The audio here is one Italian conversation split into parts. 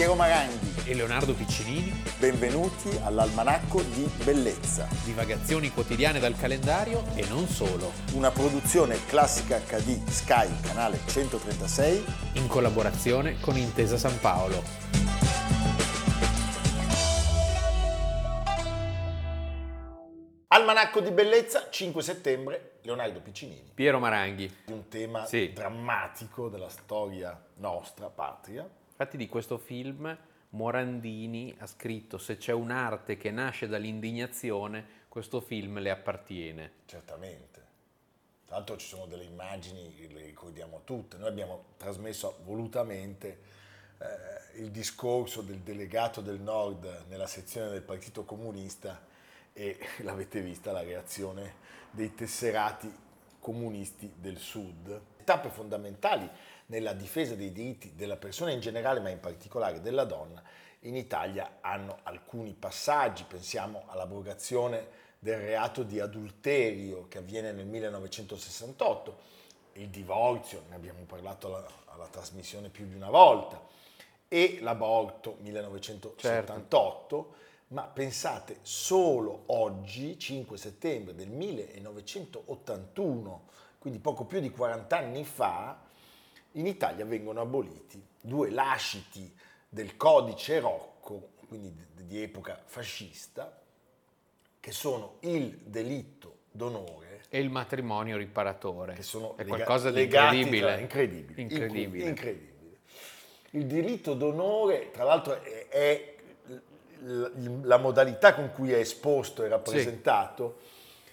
Piero Maranghi e Leonardo Piccinini. Benvenuti all'Almanacco di Bellezza. Divagazioni quotidiane dal calendario e non solo. Una produzione classica HD Sky, canale 136. In collaborazione con Intesa San Paolo. Almanacco di Bellezza, 5 settembre, Leonardo Piccinini. Piero Maranghi. Un tema Sì. drammatico della storia nostra, patria. Infatti di questo film Morandini ha scritto se c'è un'arte che nasce dall'indignazione, questo film le appartiene. Certamente. Tra l'altro ci sono delle immagini, le ricordiamo tutte. Noi abbiamo trasmesso volutamente eh, il discorso del delegato del Nord nella sezione del Partito Comunista e l'avete vista la reazione dei tesserati comunisti del Sud. Tappe fondamentali nella difesa dei diritti della persona in generale, ma in particolare della donna, in Italia hanno alcuni passaggi. Pensiamo all'abrogazione del reato di adulterio che avviene nel 1968, il divorzio, ne abbiamo parlato alla, alla trasmissione più di una volta, e l'aborto 1978, ma pensate solo oggi, 5 settembre del 1981, quindi poco più di 40 anni fa, in Italia vengono aboliti due lasciti del codice Rocco, quindi di- epoca fascista, che sono il delitto d'onore, E il matrimonio riparatore. che sono è lega- qualcosa di incredibile. tra- incredibile. Incredibile. incredibile. Il diritto d'onore, tra l'altro, è, è la modalità con cui è esposto e rappresentato,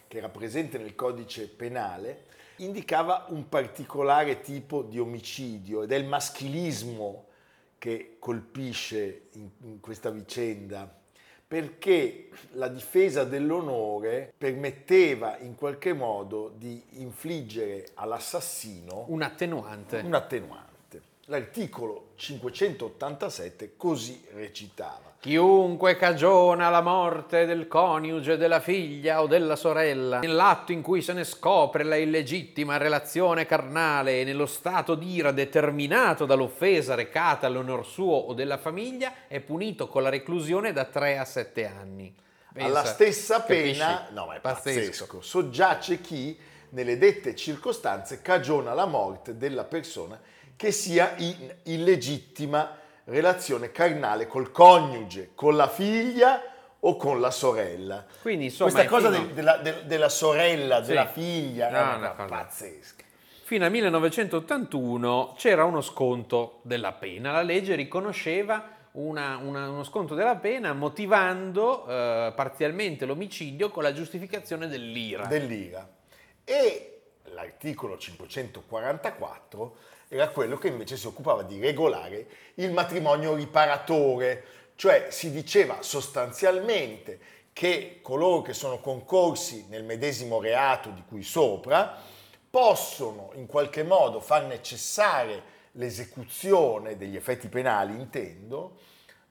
che era presente nel codice penale, indicava un particolare tipo di omicidio ed è il maschilismo che colpisce in, in questa vicenda, perché la difesa dell'onore permetteva in qualche modo di infliggere all'assassino Un attenuante. un attenuante. L'articolo 587 così recitava. Chiunque cagiona la morte del coniuge, della figlia o della sorella, nell'atto in cui se ne scopre la illegittima relazione carnale e nello stato d'ira determinato dall'offesa recata all'onor suo o della famiglia, è punito con la reclusione da 3 a 7 anni. Pensa, Alla stessa capisci? pena, no ma è pazzesco. Pazzesco. soggiace chi nelle dette circostanze cagiona la morte della persona che sia in illegittima relazione carnale col coniuge, con la figlia o con la sorella. Quindi, insomma, Questa cosa fino- del- della, del- della sorella, Sì. della figlia, No, è una cosa pazzesca. Fino al 1981 c'era uno sconto della pena, la legge riconosceva una- una- uno sconto della pena motivando eh, parzialmente l'omicidio con la giustificazione dell'ira. dell'IRA. E l'articolo 544 era quello che invece si occupava di regolare il matrimonio riparatore, cioè si diceva sostanzialmente che coloro che sono concorsi nel medesimo reato di cui sopra possono in qualche modo far cessare l'esecuzione degli effetti penali, intendo,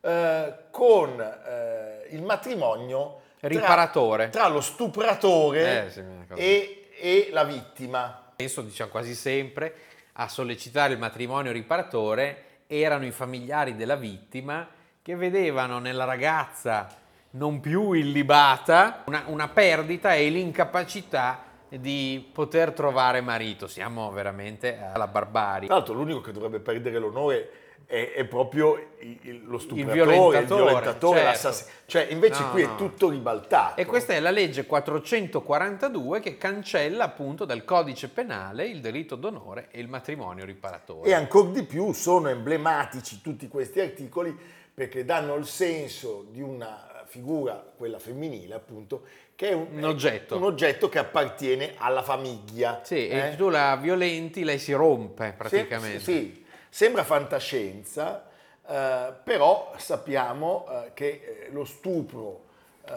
eh, con eh, il matrimonio tra- Riparatore. tra lo stupratore Eh, sì, e, e la vittima. Penso, diciamo quasi sempre, a sollecitare il matrimonio riparatore erano i familiari della vittima che vedevano nella ragazza non più illibata una, una perdita e l'incapacità di poter trovare marito. Siamo veramente alla barbarie. Tra l'altro l'unico che dovrebbe perdere l'onore è, è proprio il- il- lo stupratore, il violentatore, violentatore, certo. l'assassino. Cioè invece No, qui no. è tutto ribaltato. E questa è la legge 442 che cancella appunto dal codice penale il delitto d'onore e il matrimonio riparatore. E ancora di più sono emblematici tutti questi articoli perché danno il senso di una figura, quella femminile appunto, che è un, Un oggetto. un oggetto che appartiene alla famiglia. Sì, eh? e tu la violenti, lei si rompe praticamente. Sì, sì. Sembra fantascienza, eh, però sappiamo eh, che eh, lo stupro eh,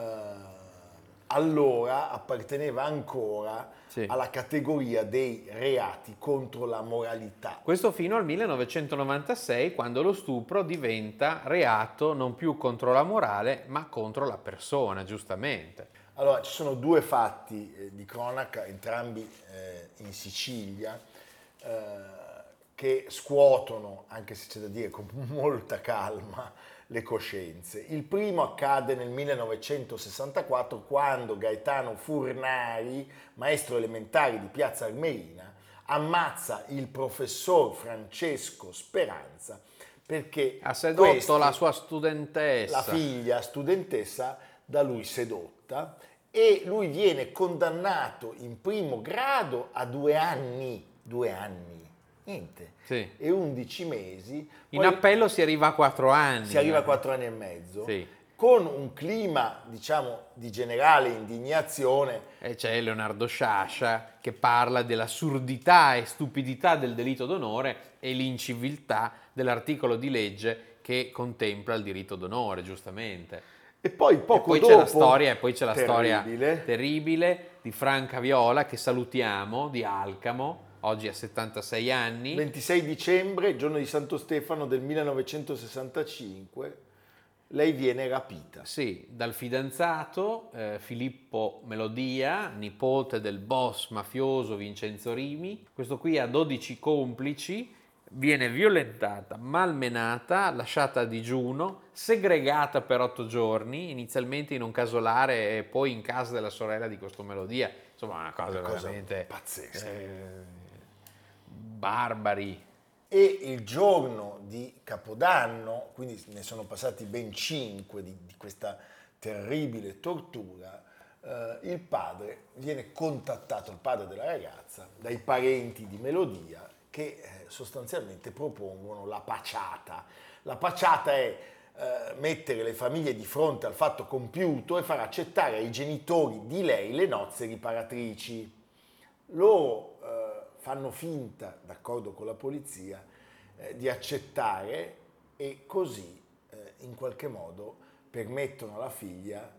allora apparteneva ancora Sì. alla categoria dei reati contro la moralità. Questo fino al 1996, quando lo stupro diventa reato non più contro la morale, ma contro la persona, giustamente. Allora, ci sono due fatti eh, di cronaca, entrambi eh, in Sicilia, eh, che scuotono, anche se c'è da dire con molta calma, le coscienze. Il primo accade nel 1964 quando Gaetano Furnari, maestro elementare di Piazza Armerina, ammazza il professor Francesco Speranza perché ha sedotto questi, la sua studentessa. La figlia studentessa da lui sedotta e lui viene condannato in primo grado a due anni, due anni, niente, sì. e 11 mesi. In appello si arriva a quattro anni. Si arriva a quattro anni e mezzo. Sì con un clima, diciamo, di generale indignazione. E c'è Leonardo Sciascia che parla dell'assurdità e stupidità del delitto d'onore e l'inciviltà dell'articolo di legge che contempla il diritto d'onore, giustamente. E poi poco e poi dopo, c'è la storia, e poi c'è la terribile. storia terribile di Franca Viola che salutiamo, di Alcamo, oggi ha 76 anni. 26 dicembre, giorno di Santo Stefano del 1965 lei viene rapita. Sì, dal fidanzato eh, Filippo Melodia, nipote del boss mafioso Vincenzo Rimi. Questo qui ha 12 complici, viene violentata, malmenata, lasciata a digiuno, segregata per otto giorni, inizialmente in un casolare e poi in casa della sorella di questo Melodia. Insomma, una cosa, una cosa veramente pazzesca. Eh, barbari e il giorno di Capodanno, quindi ne sono passati ben cinque di, di questa terribile tortura, eh, il padre viene contattato, il padre della ragazza, dai parenti di Melodia che eh, sostanzialmente propongono la paciata. La paciata è eh, mettere le famiglie di fronte al fatto compiuto e far accettare ai genitori di lei le nozze riparatrici. Loro fanno finta, d'accordo con la polizia, eh, di accettare e così eh, in qualche modo permettono alla figlia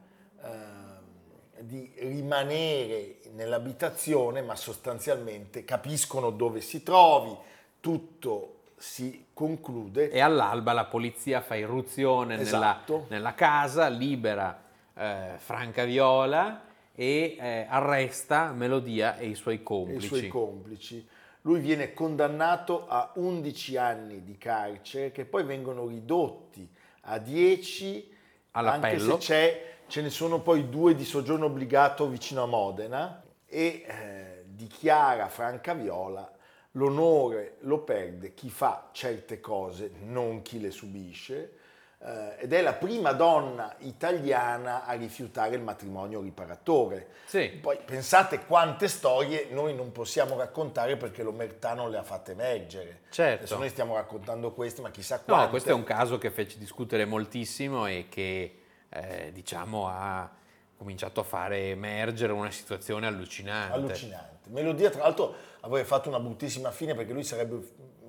eh, di rimanere nell'abitazione, ma sostanzialmente capiscono dove si trovi, tutto si conclude. E all'alba la polizia fa irruzione esatto. nella, nella, casa, libera eh, Franca Viola e eh, arresta Melodia e i suoi complici. E i suoi complici. Lui viene condannato a 11 anni di carcere che poi vengono ridotti a 10 All'appello. anche se ce ne sono poi due di soggiorno obbligato vicino a Modena e eh, dichiara Franca Viola l'onore lo perde chi fa certe cose, non chi le subisce eh, ed è la prima donna italiana a rifiutare il matrimonio riparatore. Sì. Poi pensate quante storie noi non possiamo raccontare perché l'omertà non le ha fatte emergere. Certo. Adesso noi stiamo raccontando queste, ma chissà quante. No, questo è un caso che fece discutere moltissimo e che eh, diciamo ha cominciato a fare emergere una situazione allucinante. Allucinante. Melodia, tra l'altro, avrebbe fatto una bruttissima fine perché lui sarebbe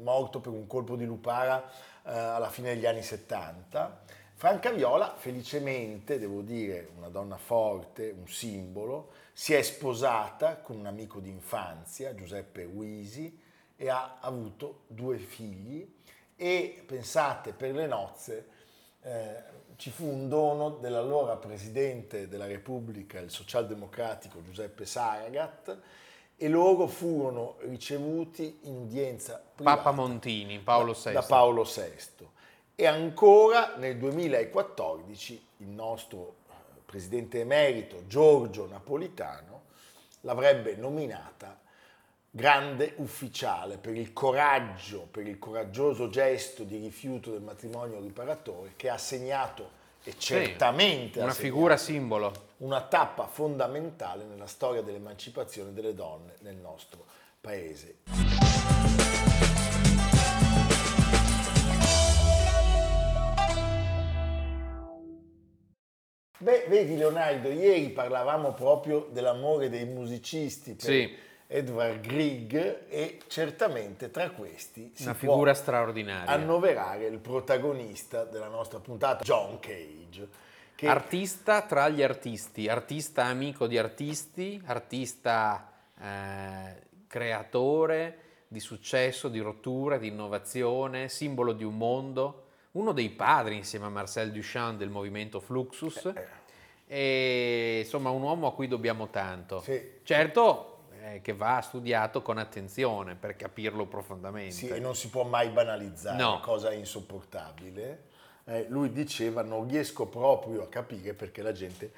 morto per un colpo di lupara eh, alla fine degli anni 70. Franca Viola, felicemente, devo dire, una donna forte, un simbolo, si è sposata con un amico di infanzia, Giuseppe Uisi, e ha avuto due figli e pensate, per le nozze eh, ci fu un dono dell'allora Presidente della Repubblica, il socialdemocratico Giuseppe Saragat, e loro furono ricevuti in udienza Papa Montini, Paolo VI. Da, Paolo VI. E ancora nel 2014 il nostro eh, presidente emerito Giorgio Napolitano l'avrebbe nominata grande ufficiale per il coraggio, per il coraggioso gesto di rifiuto del matrimonio riparatore che ha segnato e certamente sì, una figura simbolo. Una tappa fondamentale nella storia dell'emancipazione delle donne nel nostro paese. Beh, vedi Leonardo, ieri parlavamo proprio dell'amore dei musicisti per sì. Edvard Grieg e certamente tra questi si una figura straordinaria. annoverare il protagonista della nostra puntata, John Cage. Che... Artista tra gli artisti, artista amico di artisti, artista eh, creatore di successo, di rottura, di innovazione, simbolo di un mondo, uno dei padri insieme a Marcel Duchamp del movimento Fluxus Eh, e insomma un uomo a cui dobbiamo tanto. Sì. Certo, eh, che va studiato con attenzione per capirlo profondamente. Sì, e non si può mai banalizzare, No. cosa insopportabile. Eh, lui diceva non riesco proprio a capire perché la gente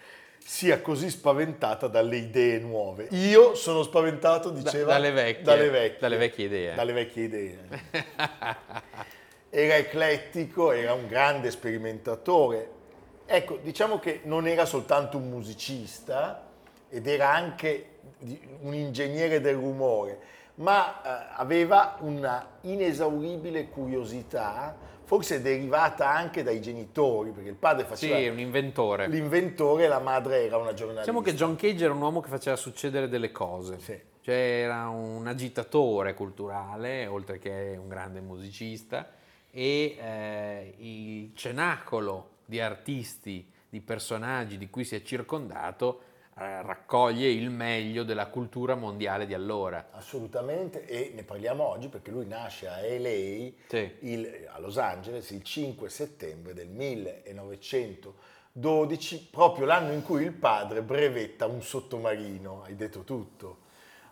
sia così spaventata dalle idee nuove. Io sono spaventato, diceva, dalle vecchie- dalle vecchie, dalle vecchie idee. Dalle vecchie idee. era eclettico, era un grande sperimentatore. Ecco, diciamo che non era soltanto un musicista ed era anche un ingegnere del rumore, ma eh, aveva una inesauribile curiosità, forse derivata anche dai genitori, perché il padre Sì, faceva è un inventore. l'inventore e la madre era una giornalista. Diciamo che John Cage era un uomo che faceva succedere delle cose. Sì. Cioè era un agitatore culturale, oltre che un grande musicista, e eh, il cenacolo di artisti, di personaggi di cui si è circondato, raccoglie il meglio della cultura mondiale di allora. Assolutamente, e ne parliamo oggi perché lui nasce a LA, Sì. il- a Los Angeles, il 5 settembre del 1912, proprio l'anno in cui il padre brevetta un sottomarino, hai detto tutto.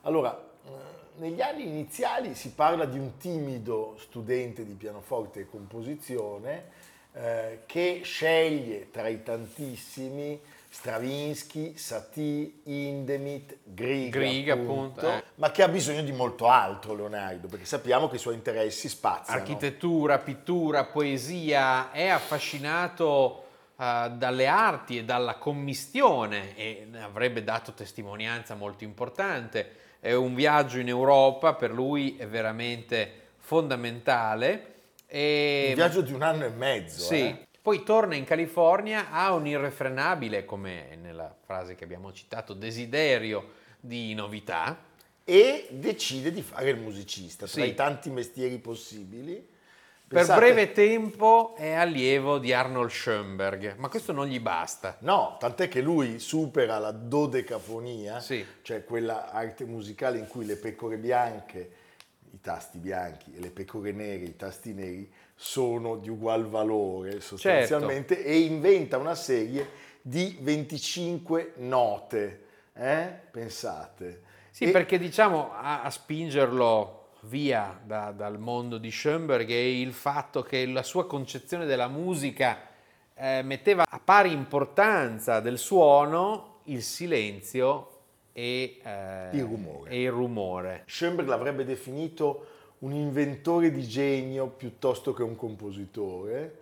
Allora, eh, negli anni iniziali si parla di un timido studente di pianoforte e composizione eh, che sceglie tra i tantissimi Stravinsky, Satie, Hindemith, Grieg, Grieg, appunto, eh. ma che ha bisogno di molto altro Leonardo, perché sappiamo che i suoi interessi spaziano. Architettura, pittura, poesia, è affascinato eh, dalle arti e dalla commistione e avrebbe dato testimonianza molto importante. È un viaggio in Europa per lui è veramente fondamentale. E... Un viaggio di un anno e mezzo. Sì. eh. Poi torna in California, ha un irrefrenabile, come nella frase che abbiamo citato, desiderio di novità. E decide di fare il musicista, tra Sì. i tanti mestieri possibili. Per Pensate- breve tempo è allievo di Arnold Schoenberg, ma questo non gli basta. No, tant'è che lui supera la dodecafonia, Sì. cioè quella arte musicale in cui le pecore bianche, i tasti bianchi, e le pecore nere, i tasti neri, sono di ugual valore sostanzialmente, Certo. e inventa una serie di 25 note. Eh? Pensate. Sì, E- perché diciamo a, a spingerlo via da- dal mondo di Schoenberg è il fatto che la sua concezione della musica eh, metteva a pari importanza del suono il silenzio e, eh, Il rumore. e il rumore. Schoenberg l'avrebbe definito un inventore di genio piuttosto che un compositore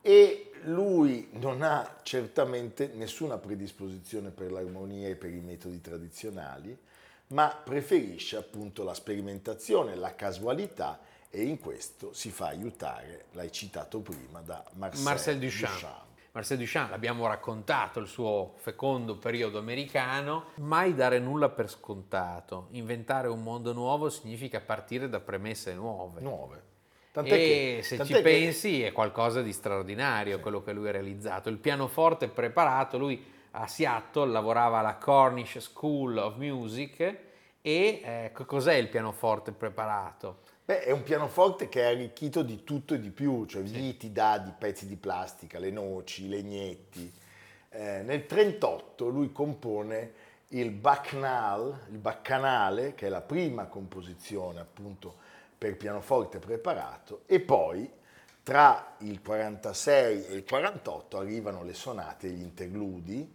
e lui non ha certamente nessuna predisposizione per l'armonia e per i metodi tradizionali, ma preferisce appunto la sperimentazione, la casualità e in questo si fa aiutare, l'hai citato prima, da Marcel, Marcel Duchamp. Marcel Duchamp, l'abbiamo raccontato, il suo fecondo periodo americano, mai dare nulla per scontato. Inventare un mondo nuovo significa partire da premesse nuove. Nuove. e che- se tant'è ci che- pensi è qualcosa di straordinario quello che lui ha realizzato. Il pianoforte preparato, lui a Seattle lavorava alla Cornish School of Music e eh, cos'è il pianoforte preparato? Beh, è un pianoforte che è arricchito di tutto e di più, cioè viti, dadi, pezzi di plastica, le noci, i legnetti. Eh, nel 1938 lui compone il Bacchanal, il Baccanale, che è la prima composizione appunto per pianoforte preparato, e poi tra il 46 e il 48 arrivano le sonate e gli interludi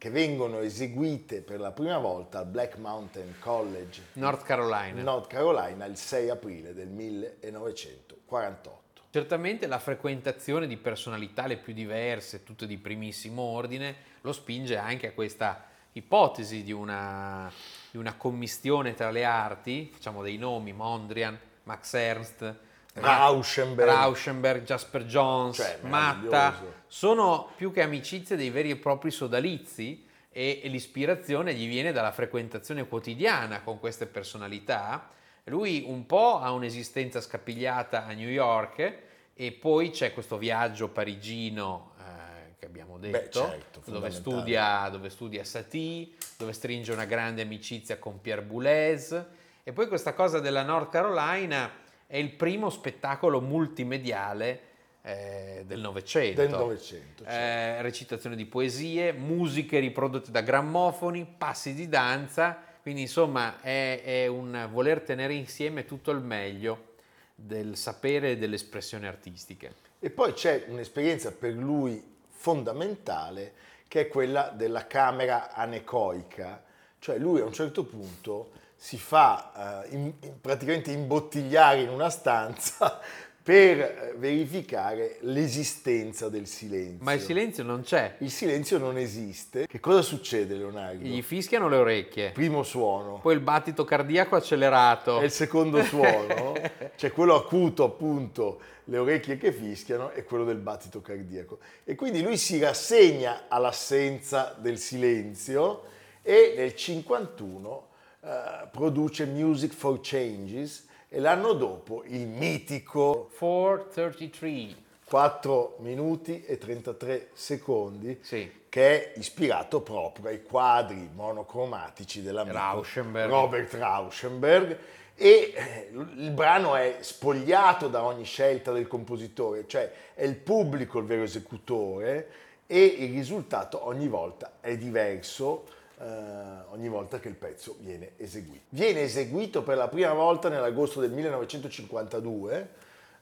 che vengono eseguite per la prima volta al Black Mountain College North Carolina. North Carolina il 6 aprile del 1948. Certamente la frequentazione di personalità le più diverse, tutte di primissimo ordine, lo spinge anche a questa ipotesi di una, di una commistione tra le arti, facciamo dei nomi, Mondrian, Max Ernst, Rauschenberg. Rauschenberg, Jasper Jones, Cioè, Matta, sono più che amicizie dei veri e propri sodalizi e, e l'ispirazione gli viene dalla frequentazione quotidiana con queste personalità. Lui un po' ha un'esistenza scapigliata a New York e poi c'è questo viaggio parigino eh, che abbiamo detto, certo, dove, studia, dove studia Satie, dove stringe una grande amicizia con Pierre Boulez e poi questa cosa della North Carolina è il primo spettacolo multimediale eh, del Novecento. Del Novecento, certo. Eh, recitazione di poesie, musiche riprodotte da grammofoni, passi di danza quindi insomma è, è un voler tenere insieme tutto il meglio del sapere e dell'espressione artistica. E poi c'è un'esperienza per lui fondamentale che è quella della camera anecoica, cioè lui a un certo punto si fa uh, in, praticamente imbottigliare in una stanza per eh, verificare l'esistenza del silenzio. Ma il silenzio non c'è. Il silenzio non esiste. Che cosa succede, Leonardo? Gli fischiano le orecchie. Primo suono. Poi il battito cardiaco accelerato. E il secondo suono, c'è quello acuto appunto, le orecchie che fischiano e quello del battito cardiaco. E quindi lui si rassegna all'assenza del silenzio e nel 51 eh, produce Music for Changes, e l'anno dopo il mitico 433 4 minuti e 33 secondi sì. che è ispirato proprio ai quadri monocromatici della Rauschenberg. Robert Rauschenberg e eh, il brano è spogliato da ogni scelta del compositore, cioè è il pubblico il vero esecutore e il risultato ogni volta è diverso eh, ogni volta che il pezzo viene eseguito. Viene eseguito per la prima volta nell'agosto del 1952,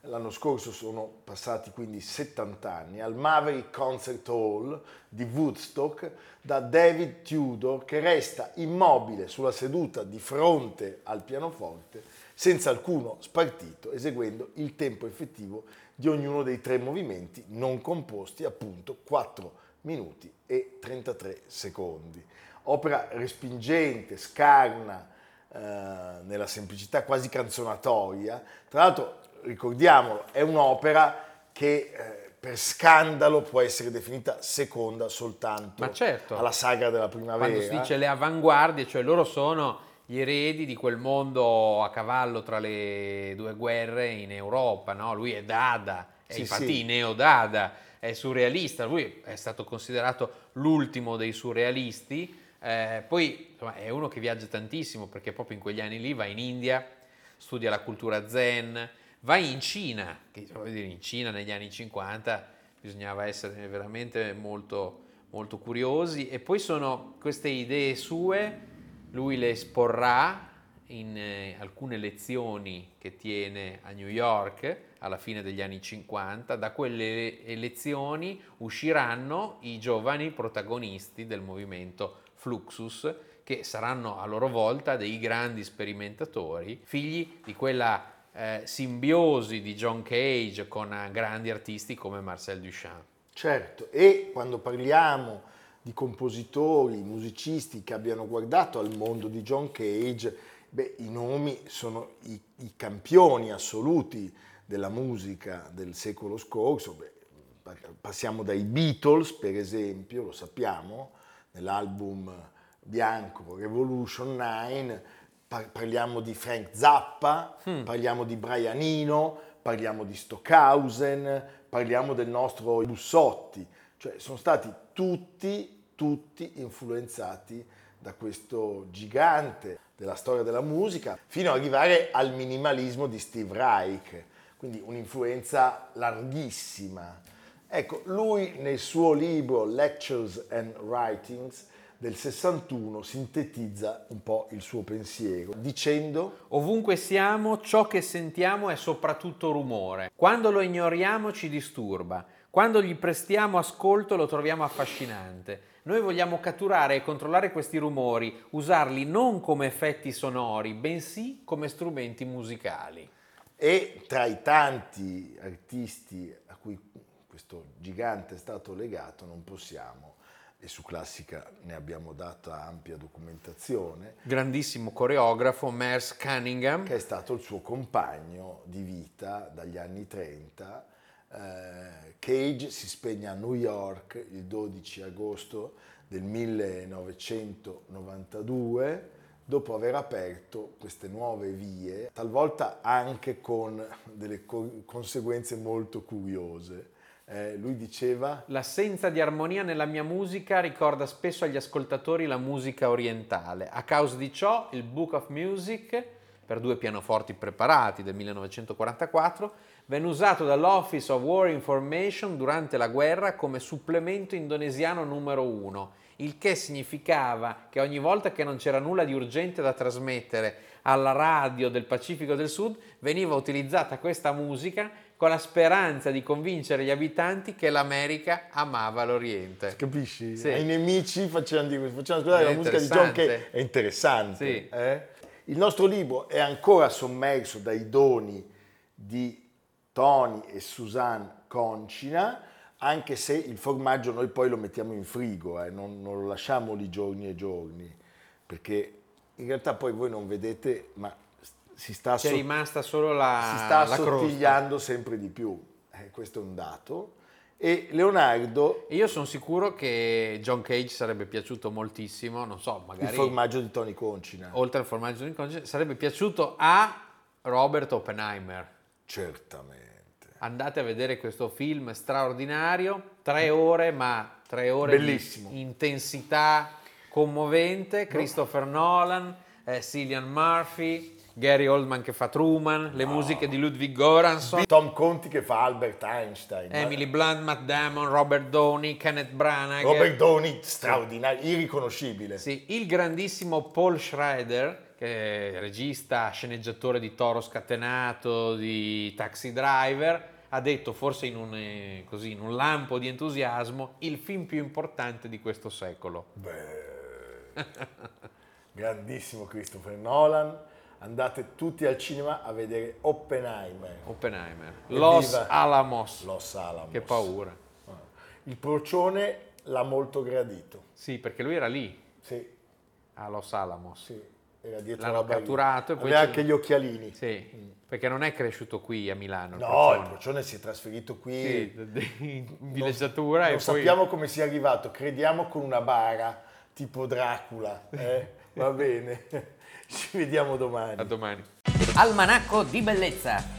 l'anno scorso sono passati quindi 70 anni, al Maverick Concert Hall di Woodstock da David Tudor che resta immobile sulla seduta di fronte al pianoforte senza alcuno spartito, eseguendo il tempo effettivo di ognuno dei tre movimenti non composti, appunto 4 minuti e 33 secondi opera respingente, scarna, eh, nella semplicità quasi canzonatoria. Tra l'altro, ricordiamolo, è un'opera che eh, per scandalo può essere definita seconda soltanto certo. alla saga della primavera. Quando si dice le avanguardie, cioè loro sono gli eredi di quel mondo a cavallo tra le due guerre in Europa, no? Lui è Dada, è sì, infatti sì. neo-Dada, è surrealista, lui è stato considerato l'ultimo dei surrealisti, eh, poi insomma, è uno che viaggia tantissimo perché proprio in quegli anni lì va in India, studia la cultura zen, va in Cina, che dire, in Cina negli anni 50 bisognava essere veramente molto, molto curiosi. E poi sono queste idee sue, lui le esporrà in eh, alcune lezioni che tiene a New York alla fine degli anni 50, da quelle lezioni usciranno i giovani protagonisti del movimento Fluxus, che saranno a loro volta dei grandi sperimentatori, figli di quella eh, simbiosi di John Cage con eh, grandi artisti come Marcel Duchamp. Certo, e quando parliamo di compositori, musicisti che abbiano guardato al mondo di John Cage, beh, i nomi sono i, i campioni assoluti della musica del secolo scorso. Beh, passiamo dai Beatles, per esempio, lo sappiamo, nell'album bianco Revolution 9, parliamo di Frank Zappa, hmm. parliamo di Brian Eno, parliamo di Stockhausen, parliamo del nostro Bussotti, cioè sono stati tutti, tutti influenzati da questo gigante della storia della musica, fino ad arrivare al minimalismo di Steve Reich, quindi un'influenza larghissima. Ecco, lui nel suo libro Lectures and Writings del 61 sintetizza un po' il suo pensiero dicendo Ovunque siamo, ciò che sentiamo è soprattutto rumore. Quando lo ignoriamo ci disturba. Quando gli prestiamo ascolto lo troviamo affascinante. Noi vogliamo catturare e controllare questi rumori, usarli non come effetti sonori, bensì come strumenti musicali. E tra i tanti artisti a cui questo gigante è stato legato, non possiamo, e su Classica ne abbiamo data ampia documentazione. Grandissimo coreografo, Merce Cunningham. Che è stato il suo compagno di vita dagli anni 30. Eh, Cage si spegne a New York il 12 agosto del 1992 dopo aver aperto queste nuove vie, talvolta anche con delle conseguenze molto curiose eh, lui diceva... L'assenza di armonia nella mia musica ricorda spesso agli ascoltatori la musica orientale. A causa di ciò, il Book of Music, per due pianoforti preparati del 1944, venne usato dall'Office of War Information durante la guerra come supplemento indonesiano numero uno, il che significava che ogni volta che non c'era nulla di urgente da trasmettere alla radio del Pacifico del Sud veniva utilizzata questa musica con la speranza di convincere gli abitanti che l'America amava l'Oriente. Capisci? Sì. Ai nemici facevano facevano ascoltare la musica di John che è interessante. Sì. eh? Il nostro libro è ancora sommerso dai doni di Tony e Suzanne Concina, anche se il formaggio noi poi lo mettiamo in frigo, eh, non, non lo lasciamo lì giorni e giorni, perché in realtà poi voi non vedete, ma si sta, C'è sot- rimasta solo la, si sta la crosta. assottigliando sempre di più. Eh, questo è un dato. E Leonardo, Io sono sicuro che John Cage sarebbe piaciuto moltissimo, non so, il magari formaggio di Tony Concina. oltre al formaggio di conce, sarebbe piaciuto a Robert Oppenheimer. Certamente. Andate a vedere questo film straordinario, tre ore, ma tre ore Bellissimo. di intensità commovente. Christopher Nolan, eh, Cillian Murphy, Gary Oldman che fa Truman, le musiche di Ludwig Göransson, Tom Conti che fa Albert Einstein. Emily Blunt, Matt Damon, Robert Downey, Kenneth Branagh. Robert Downey, straordinario, irriconoscibile. Sì, il grandissimo Paul Schrader, che è regista, sceneggiatore di Toro Scatenato, di Taxi Driver, ha detto, forse in un, eh, così, in un lampo di entusiasmo, il film più importante di questo secolo. Beh, grandissimo Christopher Nolan. Andate tutti al cinema a vedere Oppenheimer. Oppenheimer. Los Alamos. Los Alamos. Che paura. Il procione l'ha molto gradito. Sì, perché lui era lì, Sì, a Los Alamos. sì. Era dietro L'hanno la barriera. catturato e poi Aveva anche gli occhialini. Sì, perché non è cresciuto qui a Milano. il No, Procione. il procione si è trasferito qui. Sì, in villeggiatura non e poi... sappiamo come sia arrivato, crediamo con una bara tipo Dracula. eh? Va bene, ci vediamo domani. A domani. Almanacco di bellezza